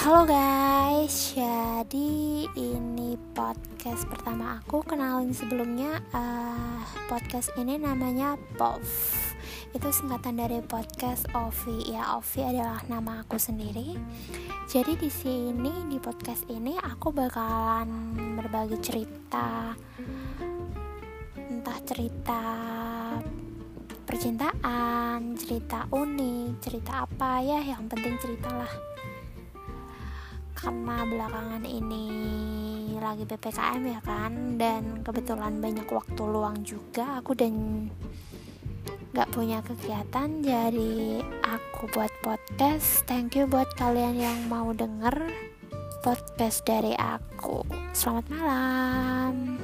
Halo guys, jadi ini podcast pertama aku kenalin sebelumnya uh, podcast ini namanya POV itu singkatan dari podcast Ovi. Ya Ovi adalah nama aku sendiri. Jadi di sini di podcast ini aku bakalan berbagi cerita entah cerita percintaan cerita unik cerita apa ya yang penting ceritalah karena belakangan ini lagi PPKM ya kan dan kebetulan banyak waktu luang juga aku dan gak punya kegiatan jadi aku buat podcast. Thank you buat kalian yang mau denger podcast dari aku. Selamat malam